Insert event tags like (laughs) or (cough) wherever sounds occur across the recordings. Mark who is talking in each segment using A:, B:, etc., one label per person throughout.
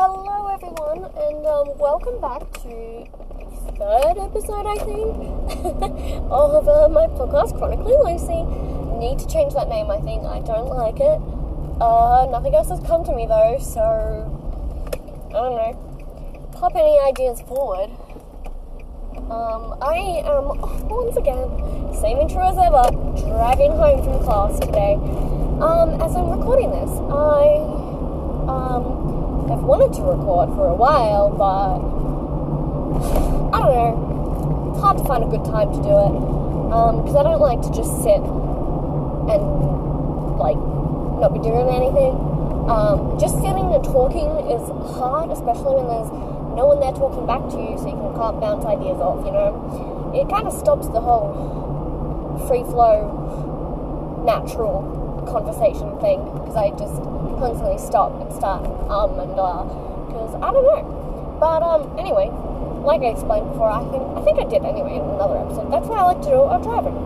A: Hello, everyone, and um, welcome back to the third episode, I think, (laughs) of uh, my podcast, Chronically Lucy. Need to change that name, I think. I don't like it. Uh, nothing else has come to me, though, so I don't know. Pop any ideas forward. Um, I am (laughs) once again, same intro as ever, driving home from class today. Um, as I'm recording this, I um have wanted to record for a while, but I don't know. It's hard to find a good time to do it because um, I don't like to just sit and like not be doing anything. Um, just sitting and talking is hard, especially when there's no one there talking back to you, so you can can't bounce ideas off. You know, it kind of stops the whole free flow, natural conversation thing because I just constantly stop and start um and uh because I don't know. But um anyway, like I explained before, I think I think I did anyway in another episode. That's what I like to do while driving.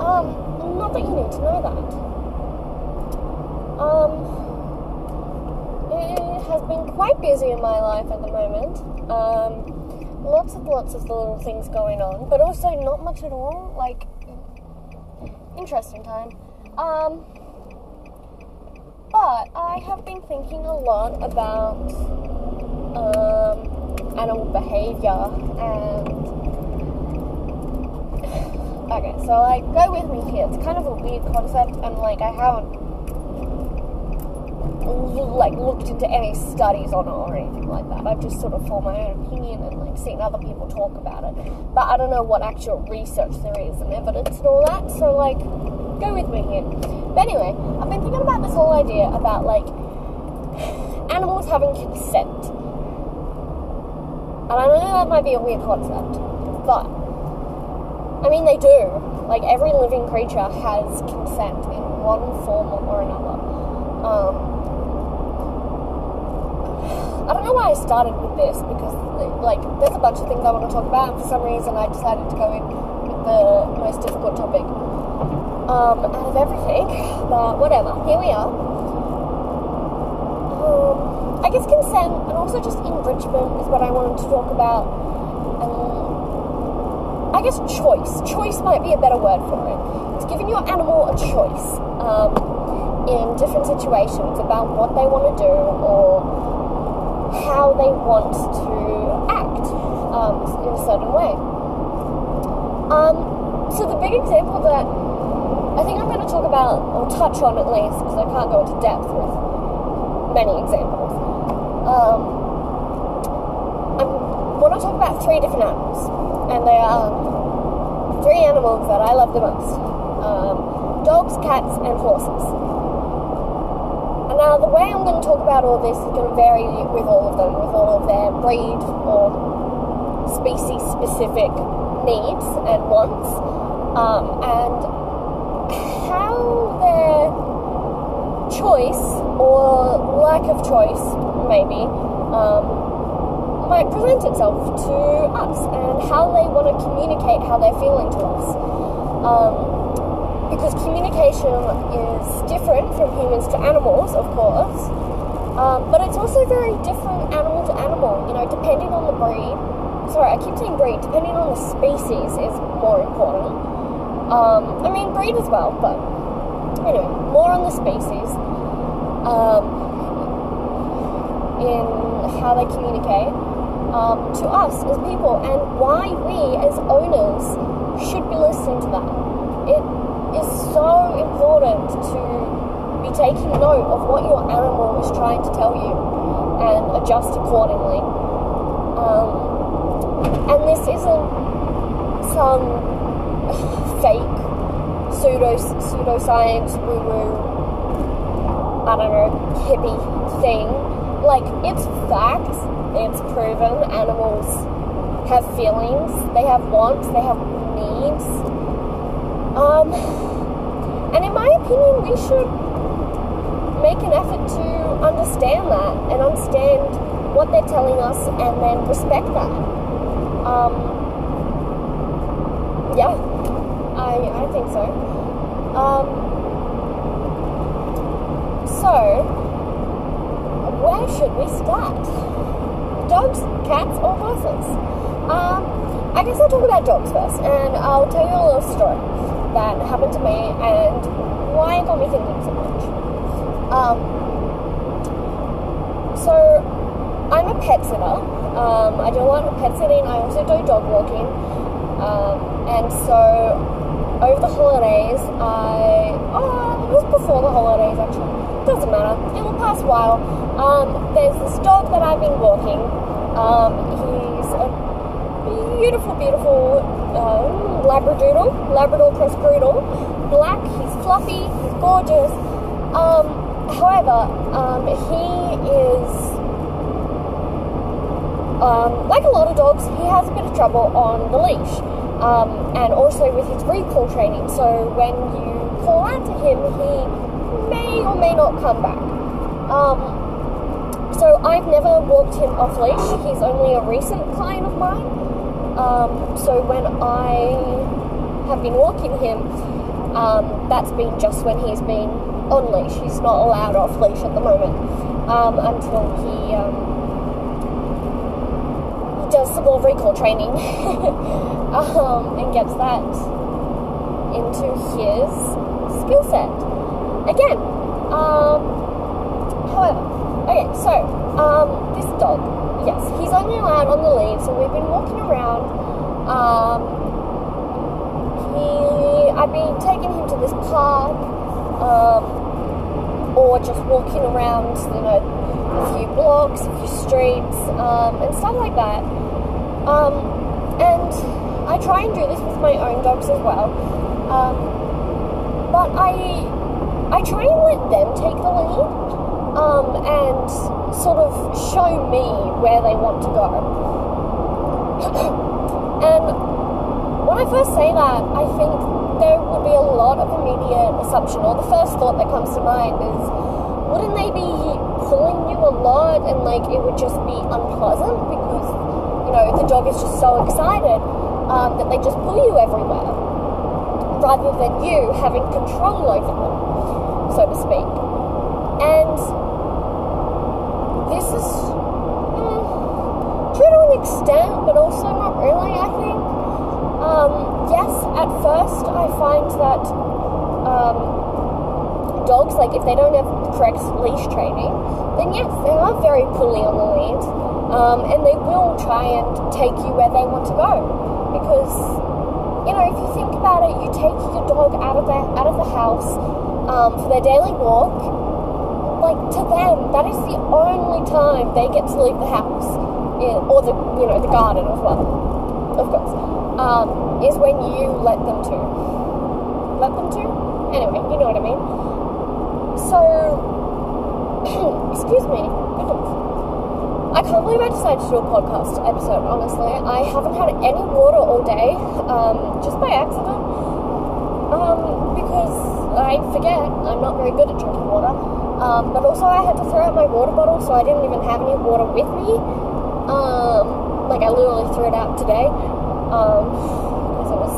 A: Um, not that you need to know that. Um, it has been quite busy in my life at the moment. Um, lots and lots of little things going on, but also not much at all. Like interesting time. Um, but I have been thinking a lot about um, animal behavior and. (sighs) Okay, so like, go with me here. It's kind of a weird concept, and like, I haven't like looked into any studies on it or anything like that. I've just sort of formed my own opinion and like seen other people talk about it. But I don't know what actual research there is and evidence and all that. So like, go with me here. But anyway, I've been thinking about this whole idea about like animals having consent. And I know that might be a weird concept, but I mean they do. Like every living creature has consent in one form or another. Um, I don't know why I started with this because like there's a bunch of things I want to talk about, and for some reason I decided to go in with the most difficult topic um, out of everything, but whatever. Here we are. Um, I guess consent and also just enrichment is what I wanted to talk about. Um, I guess choice. Choice might be a better word for it. It's giving your animal a choice um, in different situations about what they want to do or how they want to act um, in a certain way. Um, so the big example that I think I'm going to talk about, or touch on at least, because I can't go into depth with many examples. Um, I want to talk about three different animals, and they are three animals that I love the most um, dogs, cats, and horses. And now, the way I'm going to talk about all this is going to vary with all of them, with all of their breed or species specific needs and wants. Um, and how their choice or lack of choice, maybe, um, might present itself to us and how they want to communicate how they're feeling to us. Um, because communication is different from humans to animals, of course, um, but it's also very different animal to animal, you know, depending on the breed. Sorry, I keep saying breed, depending on the species is more important. Um, I mean, breed as well, but anyway, more on the species um, in how they communicate um, to us as people and why we as owners should be listening to that. It is so important to be taking note of what your animal is trying to tell you and adjust accordingly. Um, and this isn't some (laughs) fake pseudo pseudoscience woo woo I don't know hippie thing. Like it's facts. It's proven. Animals have feelings. They have wants. They have needs. Um, and in my opinion, we should make an effort to understand that and understand what they're telling us, and then respect that. Um, yeah, I, I think so. Um, so, where should we start? Dogs, cats, or horses? Um, I guess I'll talk about dogs first, and I'll tell you a little story that happened to me and why it got me thinking so much. Um, so, I'm a pet sitter. Um, I do a lot of pet sitting. I also do dog walking. Um, and so, over the holidays, I. Oh, it was before the holidays actually. Doesn't matter. It'll pass a while. Um, there's this dog that I've been walking. Um, he's a beautiful, beautiful uh, Labradoodle, Labrador cross poodle. Black, he's fluffy, he's gorgeous. Um, however, um, he is um, like a lot of dogs, he has a bit of trouble on the leash. Um, and also with his recall training. So when you call out to him, he may or may not come back. Um, so I've never walked him off leash. He's only a recent client of mine. Um, so when I have been walking him, um, that's been just when he's been on leash. He's not allowed off leash at the moment um, until he um, he does some more recall training (laughs) um, and gets that into his skill set again. Um, however, okay, so um, this dog, yes, he's only allowed on the lead, so we've been walking around. Um, he, I've been taking him to this park, um, or just walking around, you know, a few blocks, a few streets, um, and stuff like that. Um, and I try and do this with my own dogs as well. Um, but I, I try and let them take the lead, um, and sort of show me where they want to go. (coughs) and when I first say that, I think there would be a lot of immediate assumption, or the first thought that comes to mind is, wouldn't they be pulling you a lot and like it would just be unpleasant because, you know, the dog is just so excited um, that they just pull you everywhere rather than you having control over them, so to speak. And this is mm, true to an extent, but also not really, I think. Um, yes, at first I find that um, dogs, like if they don't have correct leash training, then yes, they are very pulley on the lead, um, and they will try and take you where they want to go. Because you know, if you think about it, you take your dog out of the out of the house um, for their daily walk. Like to them, that is the only time they get to leave the house, yeah, or the you know the garden as well, of course. Um, is when you let them to. Let them to? Anyway, you know what I mean. So, (clears throat) excuse me. I can't believe I decided to do a podcast episode, honestly. I haven't had any water all day, um, just by accident. Um, because I forget, I'm not very good at drinking water. Um, but also I had to throw out my water bottle, so I didn't even have any water with me. Um, like I literally threw it out today. Um, because it was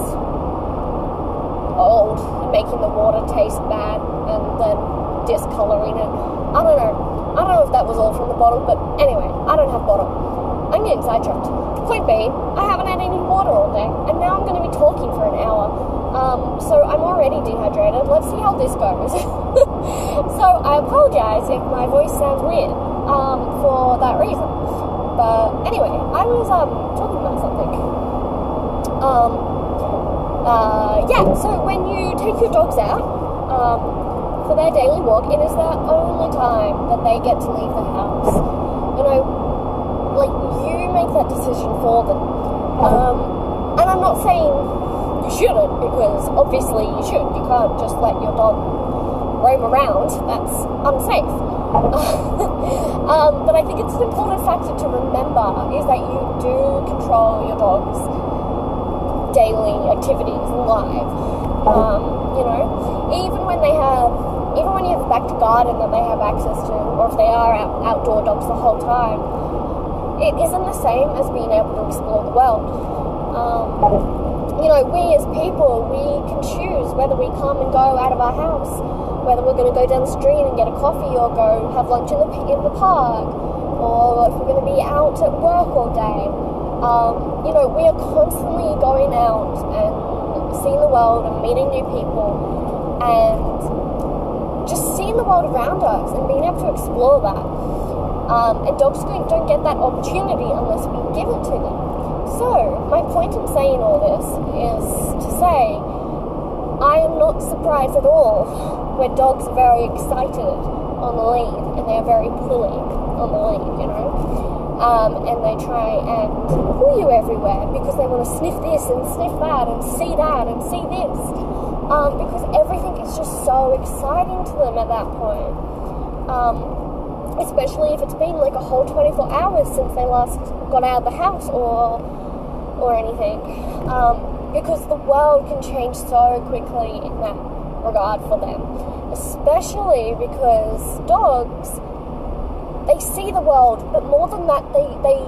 A: old, making the water taste bad, and then discoloring it. I don't know. I don't know if that was all from the bottle, but anyway, I don't have bottle. I'm getting sidetracked. Point being, I haven't had any water all day, and now I'm going to be talking for an hour. Um, so I'm already dehydrated. Let's see how this goes. (laughs) so I apologize if my voice sounds weird um, for that reason. But anyway, I was um, talking about something. Um, uh, yeah, so when you take your dogs out, um, for their daily walk, it is their only time that they get to leave the house. You know, like you make that decision for them. Um, and I'm not saying shouldn't, because obviously you should. You can't just let your dog roam around. That's unsafe. (laughs) um, but I think it's an important factor to remember is that you do control your dog's daily activities in life. Um, you know, even when they have even when you have a back to garden that they have access to, or if they are out, outdoor dogs the whole time, it isn't the same as being able to explore the world. Um, you know, we as people, we can choose whether we come and go out of our house. whether we're going to go down the street and get a coffee or go have lunch in the in the park, or if we're going to be out at work all day. Um, you know, we are constantly going out and seeing the world and meeting new people and just seeing the world around us and being able to explore that. Um, and dogs don't get that opportunity unless we give it to them. So, my point in saying all this is to say I am not surprised at all when dogs are very excited on the lead and they are very pulling on the lead, you know. Um, and they try and pull you everywhere because they want to sniff this and sniff that and see that and see this. Um, because everything is just so exciting to them at that point. Um, especially if it's been like a whole 24 hours since they last got out of the house or or anything. Um, because the world can change so quickly in that regard for them. Especially because dogs they see the world, but more than that, they they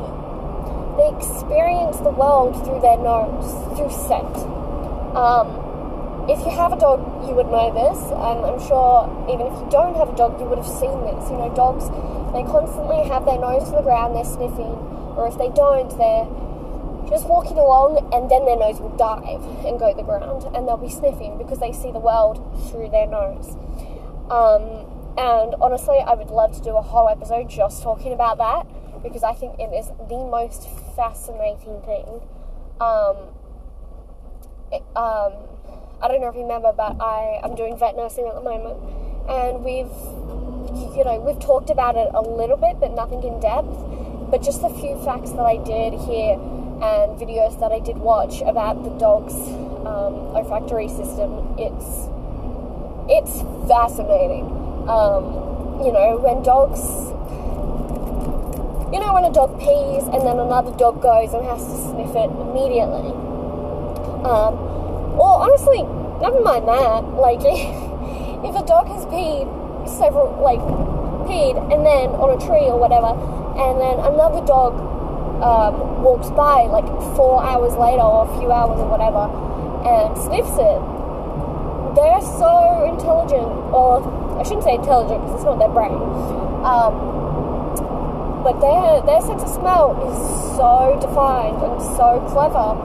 A: they experience the world through their nose, through scent. Um, if you have a dog, you would know this, and I'm sure even if you don't have a dog, you would have seen this. You know, dogs they constantly have their nose to the ground, they're sniffing, or if they don't, they're just walking along, and then their nose will dive and go to the ground, and they'll be sniffing because they see the world through their nose. Um, and honestly, I would love to do a whole episode just talking about that because I think it is the most fascinating thing. Um, it, um, I don't know if you remember, but I am doing vet nursing at the moment, and we've, you know, we've talked about it a little bit, but nothing in depth. But just a few facts that I did hear and videos that I did watch about the dog's um, olfactory system. It's it's fascinating. Um, you know, when dogs, you know, when a dog pees and then another dog goes and has to sniff it immediately. Um, honestly, never mind that. Like, (laughs) if a dog has peed several, like, peed and then on a tree or whatever, and then another dog um, walks by like four hours later or a few hours or whatever and sniffs it, they're so intelligent or I shouldn't say intelligent because it's not their brain. Um, but their their sense of smell is so defined and so clever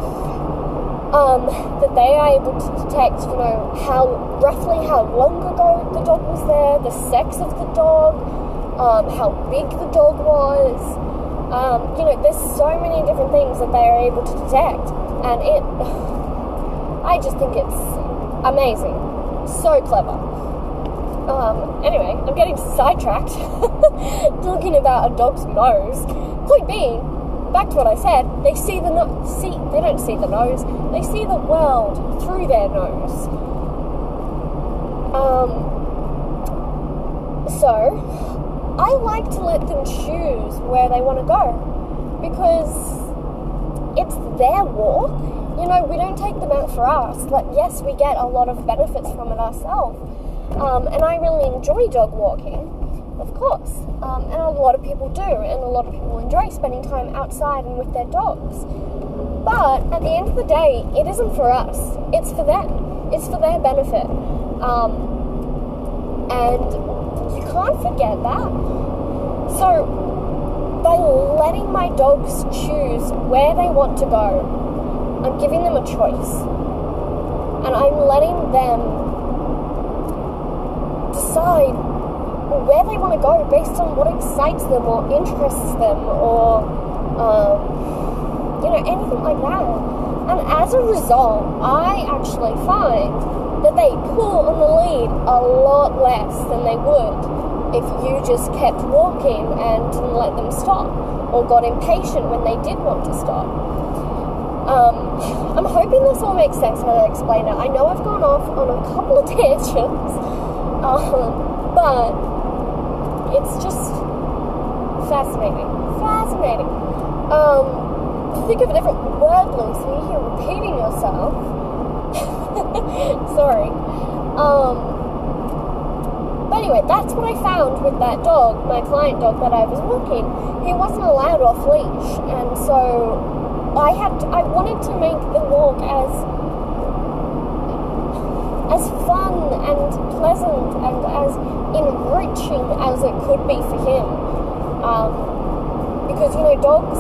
A: um, that they are able to detect, you know, how roughly how long ago the dog was there, the sex of the dog, um, how big the dog was. Um, you know, there's so many different things that they are able to detect, and it. (sighs) I just think it's amazing, so clever. Um, anyway, I'm getting sidetracked (laughs) talking about a dog's nose. Point being, back to what I said, they see the no- see they don't see the nose, they see the world through their nose. Um, so I like to let them choose where they want to go because it's their walk. You know, we don't take them out for us. Like, yes, we get a lot of benefits from it ourselves um, and I really enjoy dog walking, of course. Um, and a lot of people do, and a lot of people enjoy spending time outside and with their dogs. But at the end of the day, it isn't for us, it's for them, it's for their benefit. Um, and you can't forget that. So, by letting my dogs choose where they want to go, I'm giving them a choice. And I'm letting them decide where they want to go based on what excites them or interests them or, um, you know, anything like that. And as a result, I actually find that they pull on the lead a lot less than they would if you just kept walking and didn't let them stop or got impatient when they did want to stop. Um, I'm hoping this all makes sense how I explain it. I know I've gone off on a couple of (laughs) tangents, um, but it's just fascinating. Fascinating. Um, think of a different word, Lucy, you're repeating yourself. (laughs) Sorry. Um, but anyway, that's what I found with that dog, my client dog that I was walking. He wasn't allowed off leash, and so I had to, I wanted to make the walk as as fun and pleasant and as enriching as it could be for him. Um, because, you know, dogs,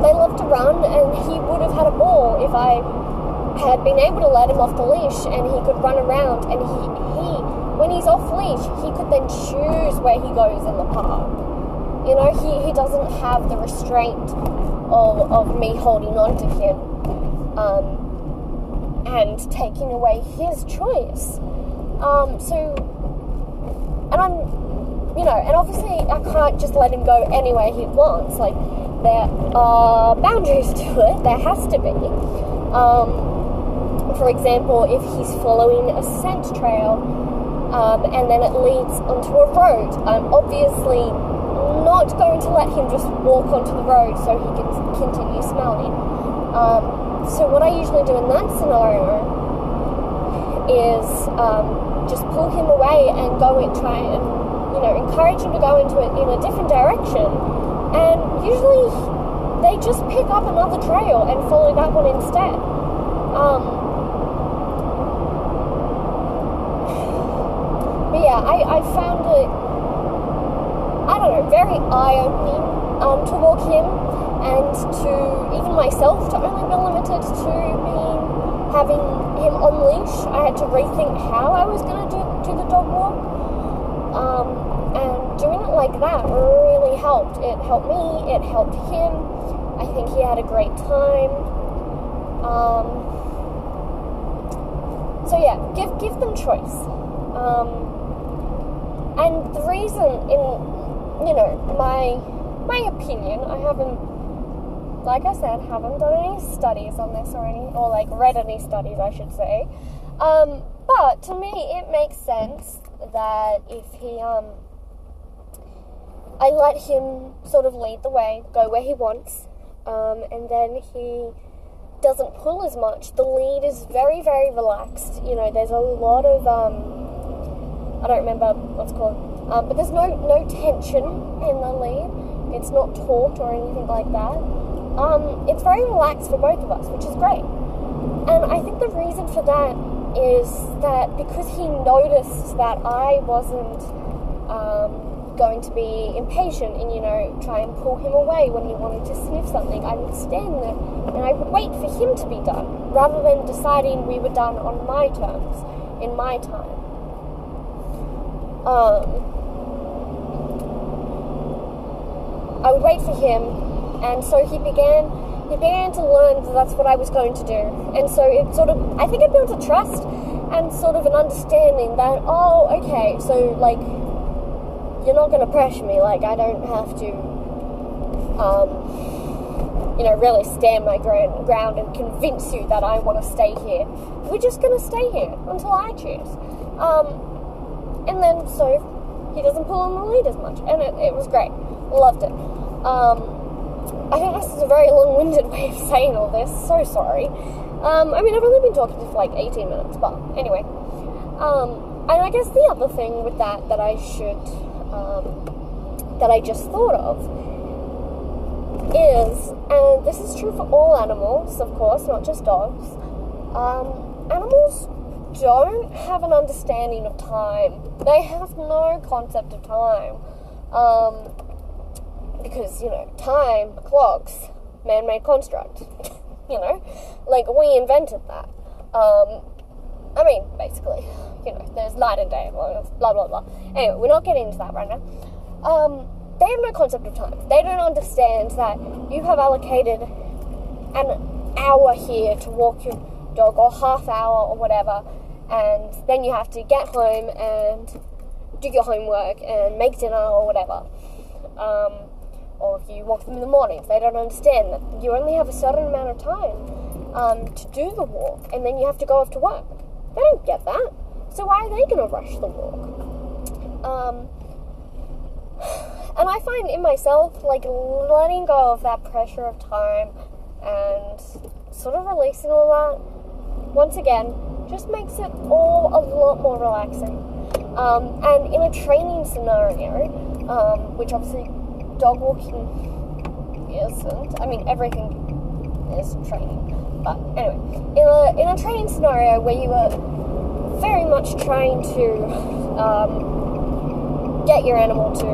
A: they love to run, and he would have had a ball if I had been able to let him off the leash and he could run around and he, he when he's off leash, he could then choose where he goes in the park. You know, he, he doesn't have the restraint of, of me holding on to him um, and taking away his choice. Um, so, and I'm, you know, and obviously I can't just let him go anywhere he wants. Like, there are boundaries (laughs) to it, there has to be. Um, for example, if he's following a scent trail um, and then it leads onto a road, I'm obviously not going to let him just walk onto the road so he can continue smelling. Um, so, what I usually do in that scenario is um, just pull him away and go and try and you know encourage him to go into it in a different direction. And usually they just pick up another trail and follow that one instead. Um, But yeah, I, I found it, I don't know, very eye opening um, to walk him and to even myself to only be limited to being having him on leash. I had to rethink how I was going to do, do the dog walk. Um, and doing it like that really helped. It helped me, it helped him. I think he had a great time. Um, so yeah, give give them choice. Um, and the reason, in you know, my my opinion, I haven't, like I said, haven't done any studies on this or any, or like read any studies, I should say. Um, but to me, it makes sense that if he, um, I let him sort of lead the way, go where he wants, um, and then he doesn't pull as much. The lead is very, very relaxed. You know, there's a lot of um, I don't remember what's called, um, but there's no no tension in the lead. It's not taut or anything like that. Um, it's very relaxed for both of us, which is great. And I think the reason for that is that because he noticed that I wasn't um, going to be impatient and, you know, try and pull him away when he wanted to sniff something, I would stand there and I would wait for him to be done rather than deciding we were done on my terms, in my time. Um, I would wait for him, and so he began. He began to learn that that's what I was going to do, and so it sort of. I think it built a trust and sort of an understanding that oh, okay, so like you're not going to pressure me. Like I don't have to. Um, you know, really stand my ground and convince you that I want to stay here. We're just going to stay here until I choose. Um, and then so he doesn't pull on the lead as much, and it, it was great. Loved it. Um, I think this is a very long-winded (laughs) way of saying all this. So sorry. Um, I mean, I've only been talking to for like 18 minutes, but anyway. Um, and I guess the other thing with that that I should, um, that I just thought of is, and this is true for all animals, of course, not just dogs. Um, animals don't have an understanding of time. They have no concept of time. Um, because, you know, time, clocks, man made construct. (laughs) you know? Like, we invented that. Um, I mean, basically, you know, there's night and day, blah, blah, blah. Anyway, we're not getting into that right now. Um, they have no concept of time. They don't understand that you have allocated an hour here to walk your dog, or half hour, or whatever, and then you have to get home and do your homework and make dinner or whatever. Um, or if you walk them in the mornings, they don't understand that you only have a certain amount of time um, to do the walk, and then you have to go off to work. They don't get that. So why are they going to rush the walk? Um, and I find in myself, like letting go of that pressure of time and sort of releasing all that. Once again, just makes it all a lot more relaxing. Um, and in a training scenario, um, which obviously dog walking isn't, I mean, everything is training. But anyway, in a, in a training scenario where you are very much trying to um, get your animal to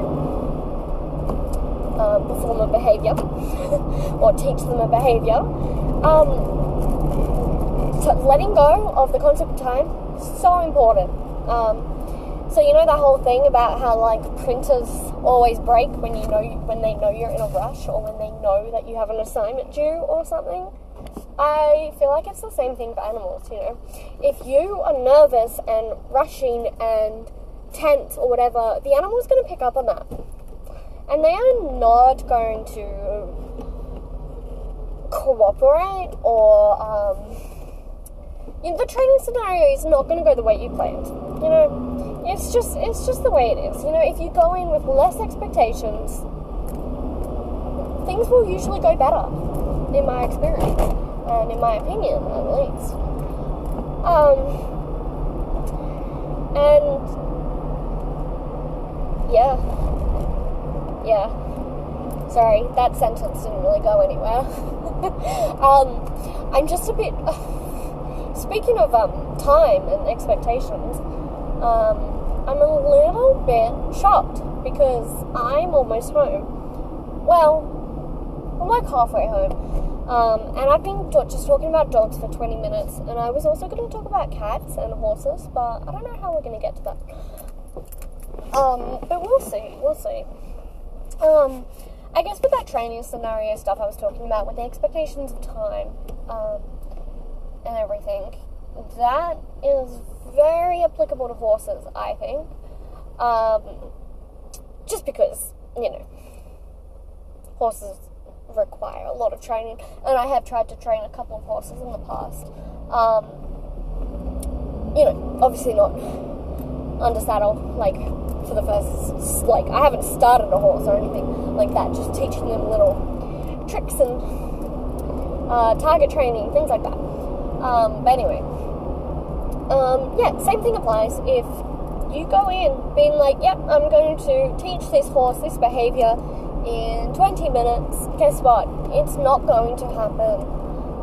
A: uh, perform a behavior (laughs) or teach them a behavior. Um, letting go of the concept of time so important. Um, so you know that whole thing about how like printers always break when you know when they know you're in a rush or when they know that you have an assignment due or something. I feel like it's the same thing for animals, you know. If you are nervous and rushing and tense or whatever, the animal's going to pick up on that. And they are not going to cooperate or um, the training scenario is not going to go the way you planned. You know, it's just it's just the way it is. You know, if you go in with less expectations, things will usually go better, in my experience and in my opinion, at least. Um, and yeah, yeah. Sorry, that sentence didn't really go anywhere. (laughs) um, I'm just a bit. Speaking of um, time and expectations, um, I'm a little bit shocked because I'm almost home. Well, I'm like halfway home. Um, and I've been just talking about dogs for 20 minutes, and I was also going to talk about cats and horses, but I don't know how we're going to get to that. Um, but we'll see, we'll see. Um, I guess with that training scenario stuff I was talking about, with the expectations of time, um, and everything. That is very applicable to horses, I think. Um, just because, you know, horses require a lot of training, and I have tried to train a couple of horses in the past. Um, you know, obviously not under saddle, like for the first, like I haven't started a horse or anything like that. Just teaching them little tricks and uh, target training, things like that. Um, but anyway, um, yeah, same thing applies. If you go in being like, yep, I'm going to teach this horse this behavior in 20 minutes, guess what? It's not going to happen.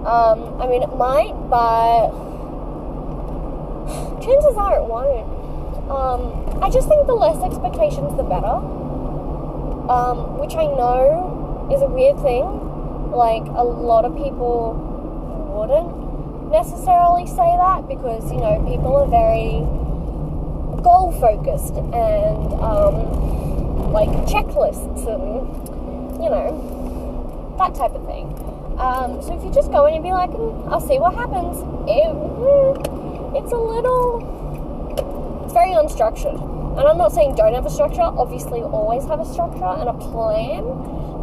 A: Um, I mean, it might, but (sighs) chances are it won't. Um, I just think the less expectations, the better. Um, which I know is a weird thing. Like, a lot of people wouldn't necessarily say that because you know people are very goal focused and um, like checklists and you know that type of thing. Um, so if you just go in and be like, mm, I'll see what happens, it, mm, it's a little, it's very unstructured. And I'm not saying don't have a structure. Obviously, always have a structure and a plan.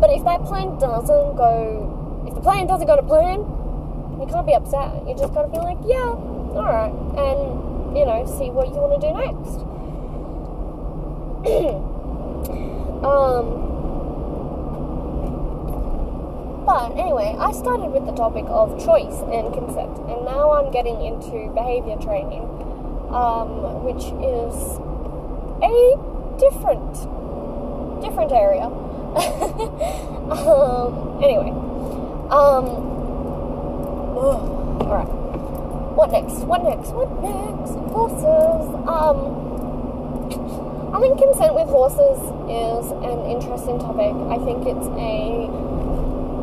A: But if that plan doesn't go, if the plan doesn't go to plan, you can't be upset. You just gotta be like, yeah, alright. And, you know, see what you want to do next. (clears throat) um, but anyway, I started with the topic of choice and consent, and now I'm getting into behavior training, um, which is a different, different area. (laughs) um, anyway, um, Alright. What next? What next? What next? Horses. Um, I think consent with horses is an interesting topic. I think it's a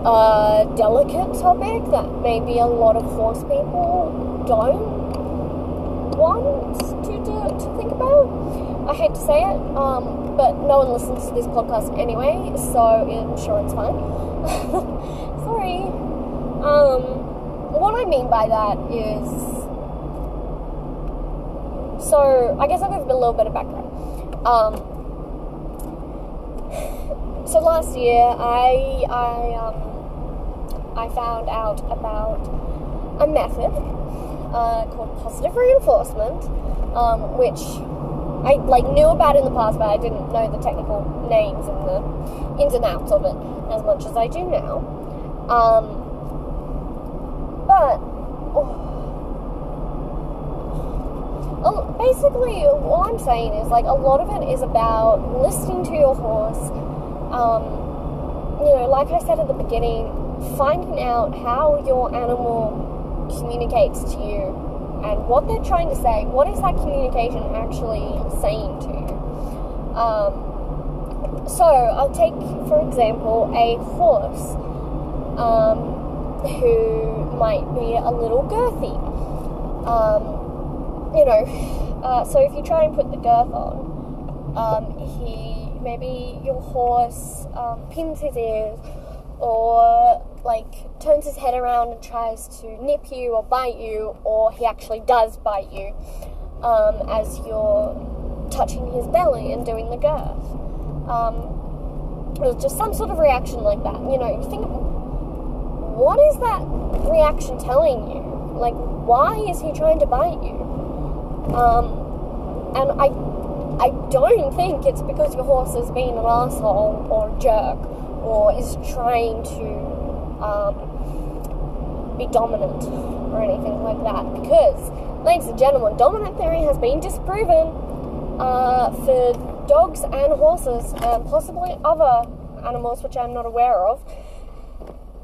A: uh, delicate topic that maybe a lot of horse people don't want to do, to think about. I hate to say it, um, but no one listens to this podcast anyway, so I'm sure it's fine. (laughs) Sorry. Um, what I mean by that is so I guess I'll give a little bit of background. Um, so last year I I um, I found out about a method uh, called positive reinforcement, um, which I like knew about in the past, but I didn't know the technical names and the ins and outs of it as much as I do now. Um, but oh, basically, all I'm saying is like a lot of it is about listening to your horse. Um, you know, like I said at the beginning, finding out how your animal communicates to you and what they're trying to say. What is that communication actually saying to you? Um, so I'll take, for example, a horse um, who might be a little girthy. Um, you know, uh, so if you try and put the girth on, um, he maybe your horse um, pins his ears or like turns his head around and tries to nip you or bite you, or he actually does bite you um, as you're touching his belly and doing the girth. Um, it just some sort of reaction like that. You know, think, what is that reaction telling you? Like, why is he trying to bite you? Um, and I, I don't think it's because your horse has been an asshole or a jerk or is trying to um, be dominant or anything like that. Because, ladies and gentlemen, dominant theory has been disproven uh, for dogs and horses and possibly other animals which I'm not aware of.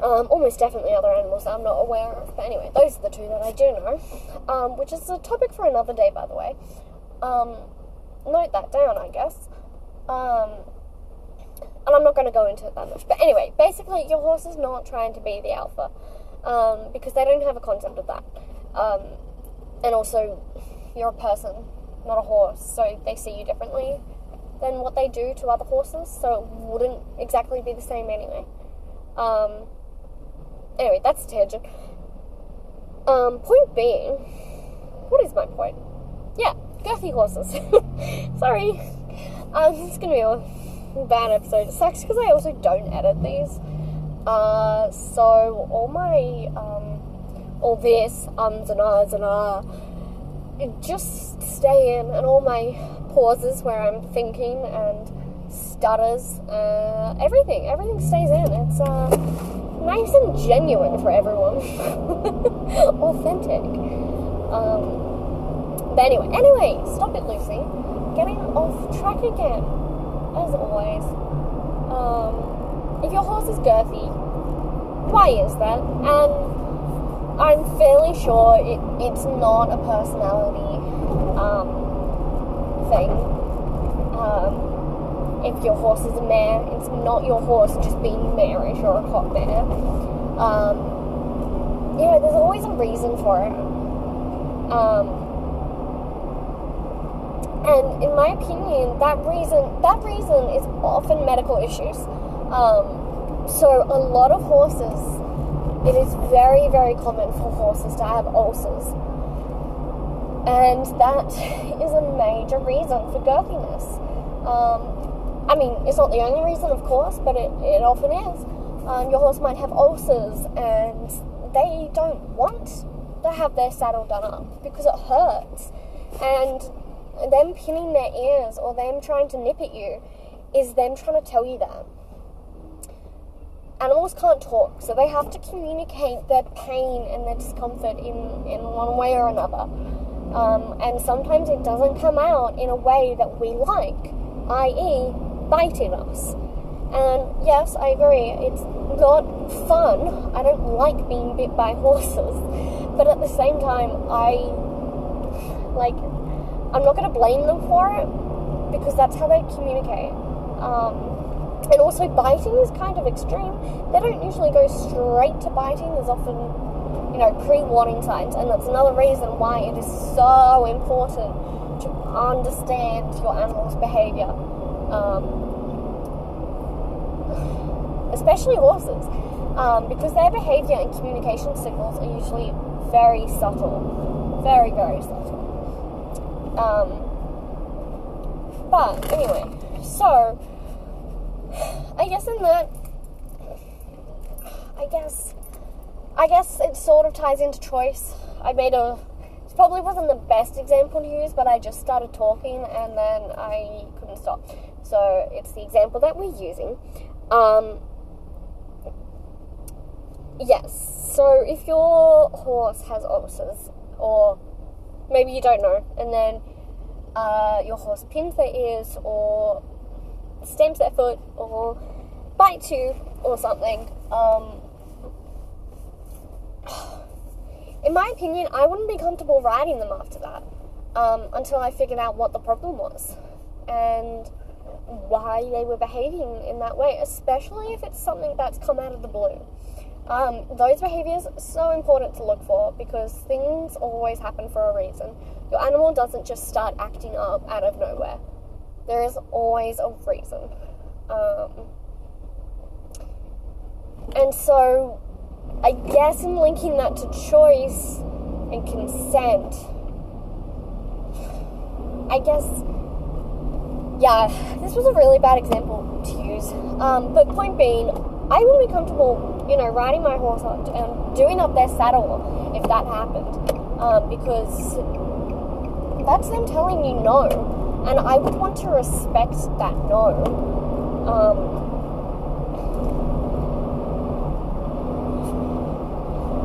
A: Um, almost definitely other animals I'm not aware of. But anyway, those are the two that I do know. Um, which is a topic for another day, by the way. Um, note that down, I guess. Um, and I'm not going to go into it that much. But anyway, basically, your horse is not trying to be the alpha um, because they don't have a concept of that. Um, and also, you're a person, not a horse, so they see you differently than what they do to other horses, so it wouldn't exactly be the same anyway. Um, anyway, that's a tangent. Um, point being, what is my point? Yeah, girthy horses. (laughs) Sorry. Um, it's gonna be a bad episode. It sucks because I also don't edit these. Uh, so all my um, all this ums and ahs and ah, just stay in, and all my pauses where I'm thinking and stutters, uh, everything, everything stays in. It's uh, nice and genuine for everyone, (laughs) authentic. Um, but anyway, anyway, stop it, Lucy. Getting off track again as always. Um, if your horse is girthy, why is that? And I'm fairly sure it, it's not a personality um, thing. Um, if your horse is a mare, it's not your horse just being marish or a hot mare. Um, you know, there's always a reason for it. Um, and in my opinion, that reason that reason is often medical issues. Um, so a lot of horses, it is very very common for horses to have ulcers, and that (laughs) is a major reason for girthiness. Um, I mean, it's not the only reason, of course, but it, it often is. Um, your horse might have ulcers and they don't want to have their saddle done up because it hurts. And them pinning their ears or them trying to nip at you is them trying to tell you that. Animals can't talk, so they have to communicate their pain and their discomfort in, in one way or another. Um, and sometimes it doesn't come out in a way that we like, i.e., biting us. And yes, I agree, it's not fun. I don't like being bit by horses. But at the same time, I like I'm not going to blame them for it because that's how they communicate. Um, and also, biting is kind of extreme. They don't usually go straight to biting. There's often, you know, pre-warning signs, and that's another reason why it is so important to understand your animal's behavior, um, especially horses, um, because their behavior and communication signals are usually very subtle, very very subtle. Um, but anyway, so I guess in that, I guess, I guess it sort of ties into choice. I made a. Probably wasn't the best example to use, but I just started talking and then I couldn't stop. So it's the example that we're using. Um, yes. So if your horse has ulcers or maybe you don't know, and then uh, your horse pins their ears or stamps their foot or bites you or something. Um, (sighs) in my opinion, I wouldn't be comfortable riding them after that um, until I figured out what the problem was and why they were behaving in that way, especially if it's something that's come out of the blue. Um, those behaviors are so important to look for because things always happen for a reason. Your animal doesn't just start acting up out of nowhere. There is always a reason. Um, and so, I guess in linking that to choice and consent, I guess, yeah, this was a really bad example to use. Um, but point being, I wouldn't be comfortable, you know, riding my horse and doing up their saddle if that happened, um, because that's them telling you no, and I would want to respect that no. Um,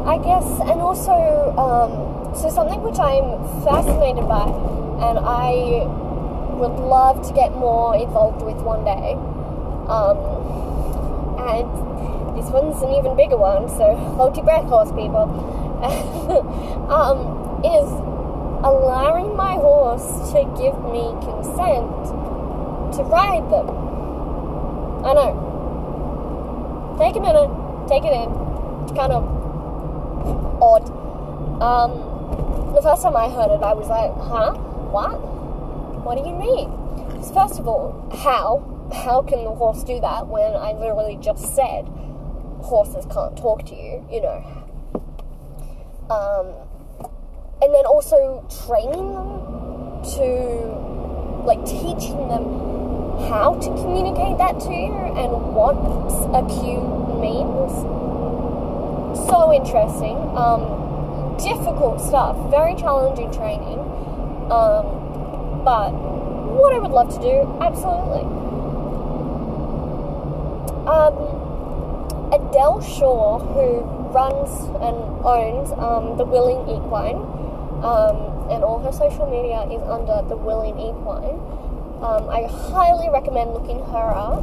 A: I guess, and also, um, so something which I'm fascinated by, and I would love to get more involved with one day. Um, and this one's an even bigger one, so hold your breath, horse people. (laughs) um, is allowing my horse to give me consent to ride them. I know. Take a minute, take it in. It's kind of odd. Um, the first time I heard it, I was like, huh? What? What do you mean? First of all, how? how can the horse do that when I literally just said horses can't talk to you, you know? Um, and then also training them to, like, teaching them how to communicate that to you and what a cue means. So interesting. Um, difficult stuff, very challenging training. Um, but what I would love to do, absolutely. Um, Adele Shaw, who runs and owns um, the Willing Equine, um, and all her social media is under the Willing Equine. Um, I highly recommend looking her up,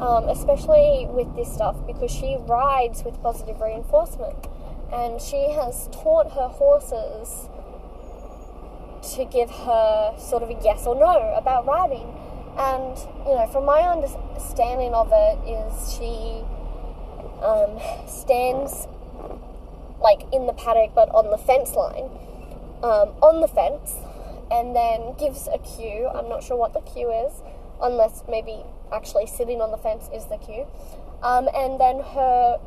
A: um, especially with this stuff because she rides with positive reinforcement, and she has taught her horses to give her sort of a yes or no about riding and, you know, from my understanding of it, is she um, stands like in the paddock but on the fence line, um, on the fence, and then gives a cue. I'm not sure what the cue is, unless maybe actually sitting on the fence is the cue. Um, and then her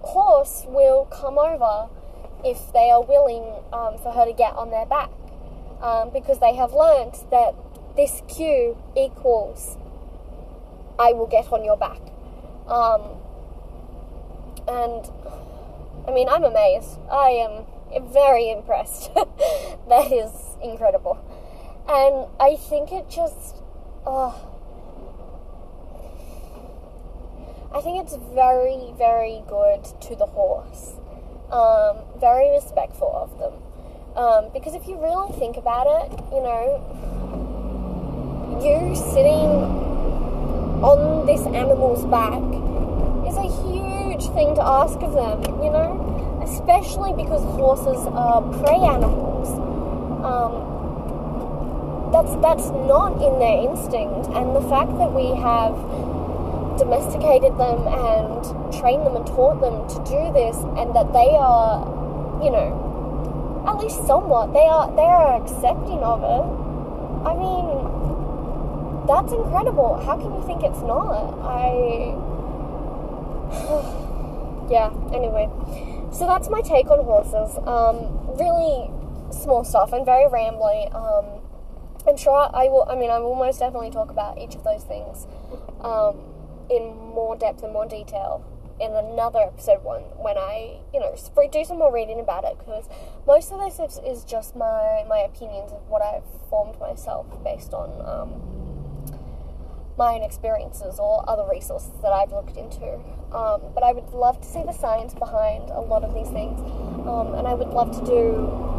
A: horse will come over if they are willing um, for her to get on their back. Um, because they have learnt that this cue equals I will get on your back. Um, and I mean, I'm amazed. I am very impressed. (laughs) that is incredible. And I think it just, oh, I think it's very, very good to the horse. Um, very respectful of them. Um, because if you really think about it, you know, you sitting on this animal's back is a huge thing to ask of them, you know? Especially because horses are prey animals. Um, that's that's not in their instinct, and the fact that we have domesticated them and trained them and taught them to do this, and that they are, you know, at least somewhat, they are they are accepting of it. I mean, that's incredible. How can you think it's not? I. (sighs) yeah, anyway. So that's my take on horses. Um, really small stuff and very rambly. Um, I'm sure I will, I mean, I will most definitely talk about each of those things um, in more depth and more detail in another episode one when I, you know, do some more reading about it because most of this is just my, my opinions of what I've formed myself based on um, my own experiences or other resources that I've looked into. Um, but I would love to see the science behind a lot of these things, um, and I would love to do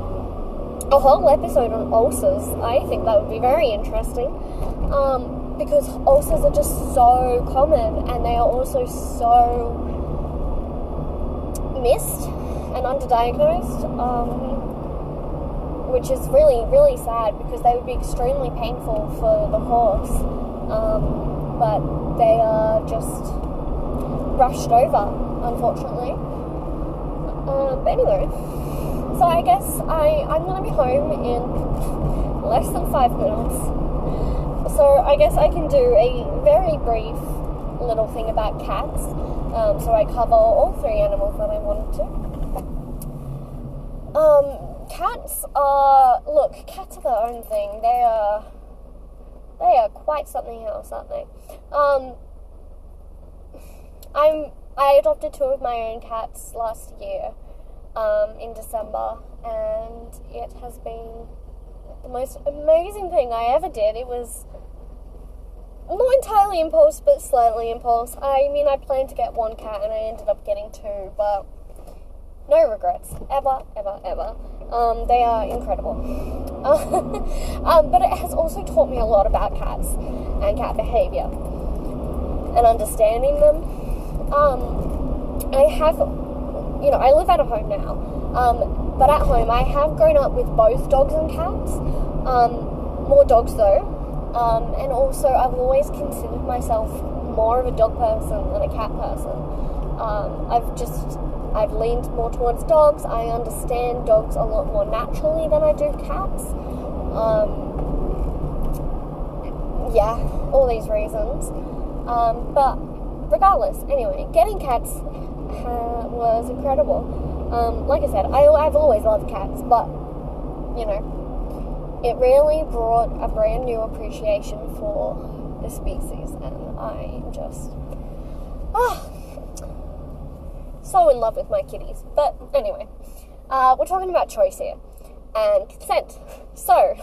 A: a whole episode on ulcers. I think that would be very interesting um, because ulcers are just so common, and they are also so missed and underdiagnosed, um, which is really, really sad because they would be extremely painful for the horse. Um, but they are just rushed over, unfortunately. Um, but anyway, so I guess I, I'm going to be home in less than five minutes. So I guess I can do a very brief little thing about cats. Um, so I cover all three animals that I wanted to. Um, cats are look, cats are their own thing. They are they are quite something else, aren't they? Um, I'm I adopted two of my own cats last year um, in December, and it has been the most amazing thing I ever did. It was not entirely impulse, but slightly impulse. I mean, I planned to get one cat, and I ended up getting two, but no regrets, ever, ever, ever. Um, they are incredible. (laughs) um, but it has also taught me a lot about cats and cat behavior and understanding them. Um, I have, you know, I live at home now, um, but at home I have grown up with both dogs and cats. Um, more dogs though, um, and also I've always considered myself more of a dog person than a cat person. Um, I've just I've leaned more towards dogs. I understand dogs a lot more naturally than I do cats. Um, yeah, all these reasons. Um, but regardless, anyway, getting cats uh, was incredible. Um, like I said, I, I've always loved cats, but you know, it really brought a brand new appreciation for the species, and I am just ah so in love with my kitties. But anyway, uh, we're talking about choice here and consent. So,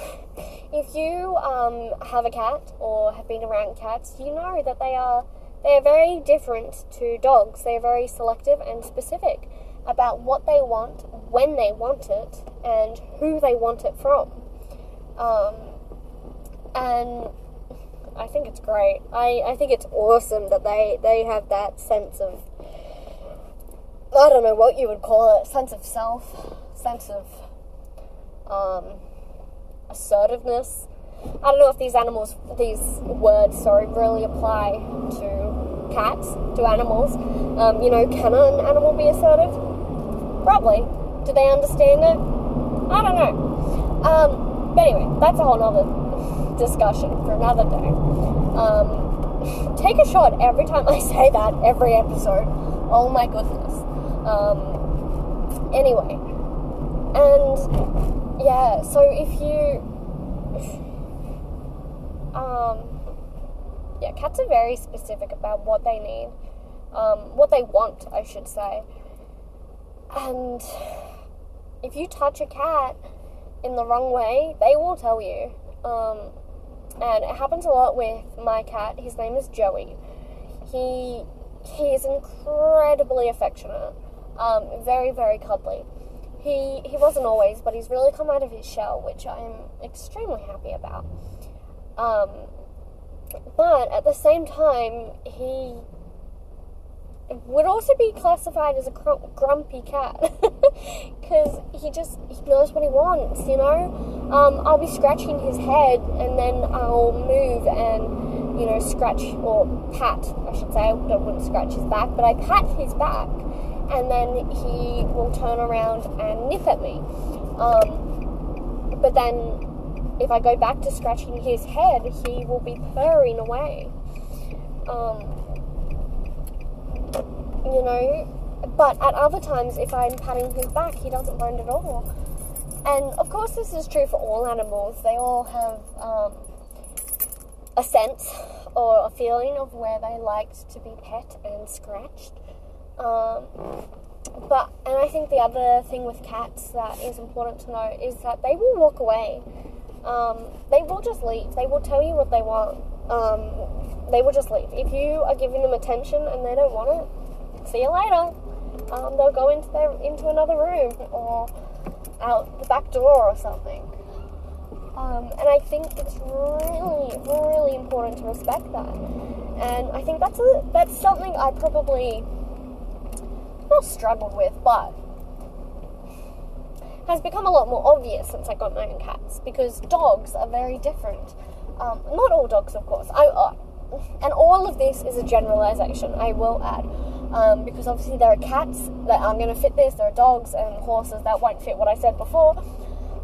A: if you um, have a cat or have been around cats, you know that they are they are very different to dogs. They are very selective and specific about what they want, when they want it, and who they want it from. Um, and I think it's great. I, I think it's awesome that they, they have that sense of I don't know what you would call it, sense of self, sense of um, assertiveness. I don't know if these animals, these words, sorry, really apply to cats, to animals. Um, you know, can an animal be assertive? Probably. Do they understand it? I don't know. Um, but anyway, that's a whole other discussion for another day. Um, take a shot every time I (laughs) say that, every episode. Oh my goodness. Um, anyway, and yeah, so if you, um, yeah, cats are very specific about what they need, um, what they want, I should say. And if you touch a cat in the wrong way, they will tell you. Um, and it happens a lot with my cat. His name is Joey. He he is incredibly affectionate. Um, very, very cuddly. He he wasn't always, but he's really come out of his shell, which I'm extremely happy about. Um, but at the same time, he would also be classified as a gr- grumpy cat (laughs) because he just he knows what he wants you know um, i'll be scratching his head and then i'll move and you know scratch or pat i should say i wouldn't scratch his back but i pat his back and then he will turn around and nip at me. Um, but then, if I go back to scratching his head, he will be purring away. Um, you know, but at other times, if I'm patting his back, he doesn't mind at all. And of course, this is true for all animals. They all have um, a sense or a feeling of where they liked to be pet and scratched. Um, but and I think the other thing with cats that is important to know is that they will walk away. Um, they will just leave. They will tell you what they want. Um, they will just leave. If you are giving them attention and they don't want it, see you later. Um, they'll go into their into another room or out the back door or something. Um, and I think it's really, really important to respect that. And I think that's a, that's something I probably people struggled with, but has become a lot more obvious since I got my own cats because dogs are very different. Um, not all dogs, of course. I, uh, and all of this is a generalization, I will add. Um, because obviously there are cats that aren't going to fit this, there are dogs and horses that won't fit what I said before,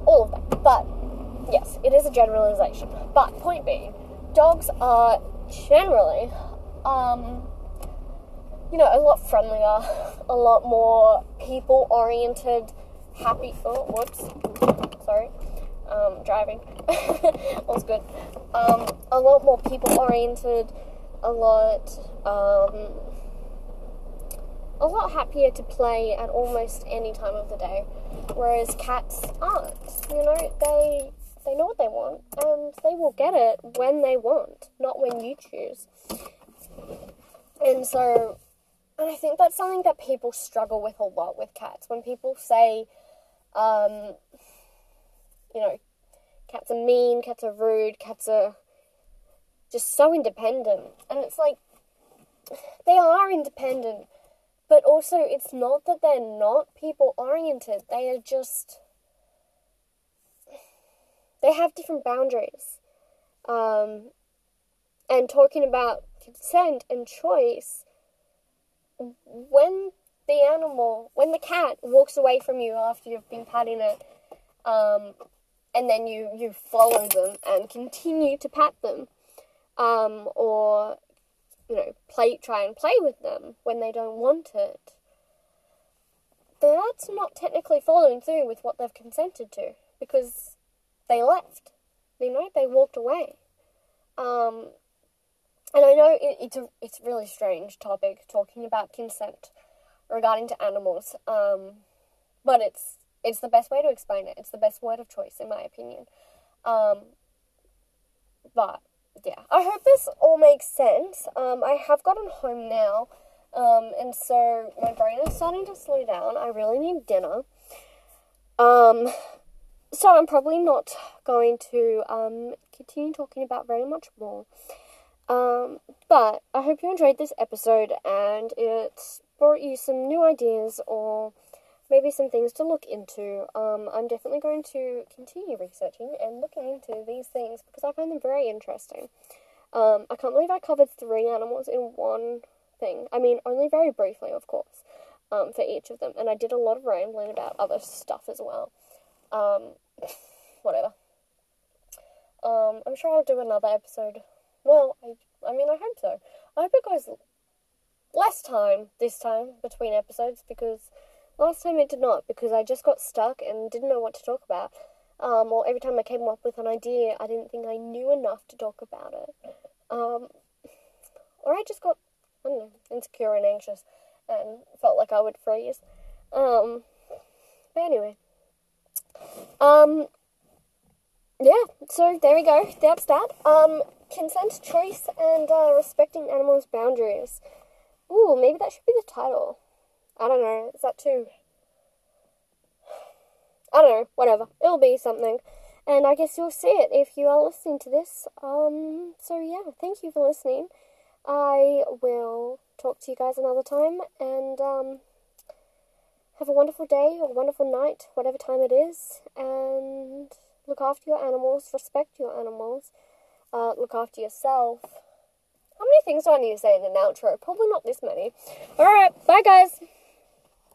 A: all of that. But yes, it is a generalization. But point being, dogs are generally, um, you know, a lot friendlier, a lot more people oriented, happy. Oh, whoops. Sorry. Um, driving. (laughs) All's good. Um, a lot more people oriented, a lot, um, a lot happier to play at almost any time of the day. Whereas cats aren't. You know, they they know what they want and they will get it when they want, not when you choose. And so and I think that's something that people struggle with a lot with cats. When people say, um, you know, cats are mean, cats are rude, cats are just so independent. And it's like, they are independent, but also it's not that they're not people oriented. They are just, they have different boundaries. Um, and talking about consent and choice, when the animal, when the cat walks away from you after you've been patting it, um, and then you, you follow them and continue to pat them, um, or, you know, play, try and play with them when they don't want it, that's not technically following through with what they've consented to because they left. You know, they walked away. Um, and I know it, it's a it's a really strange topic talking about consent regarding to animals, um, but it's it's the best way to explain it. It's the best word of choice, in my opinion. Um, but yeah, I hope this all makes sense. Um, I have gotten home now, um, and so my brain is starting to slow down. I really need dinner. Um, so I'm probably not going to um, continue talking about very much more. Um, but I hope you enjoyed this episode and it's brought you some new ideas or maybe some things to look into. Um, I'm definitely going to continue researching and looking into these things because I find them very interesting. Um, I can't believe I covered three animals in one thing. I mean, only very briefly, of course, um, for each of them. And I did a lot of rambling about other stuff as well. Um, (laughs) whatever. Um, I'm sure I'll do another episode well, I, I mean, I hope so. I hope it goes less time this time between episodes because last time it did not because I just got stuck and didn't know what to talk about. Um, or every time I came up with an idea, I didn't think I knew enough to talk about it. Um, or I just got, I don't know, insecure and anxious and felt like I would freeze. Um, but anyway. Um, yeah, so there we go. That's that. Um, consent, choice, and uh, respecting animals' boundaries. Ooh, maybe that should be the title. I don't know. Is that too? I don't know. Whatever. It'll be something. And I guess you'll see it if you are listening to this. Um. So yeah, thank you for listening. I will talk to you guys another time, and um, have a wonderful day or wonderful night, whatever time it is, and look after your animals, respect your animals uh, look after yourself. How many things do I need to say in an outro? Probably not this many. Alright, bye guys.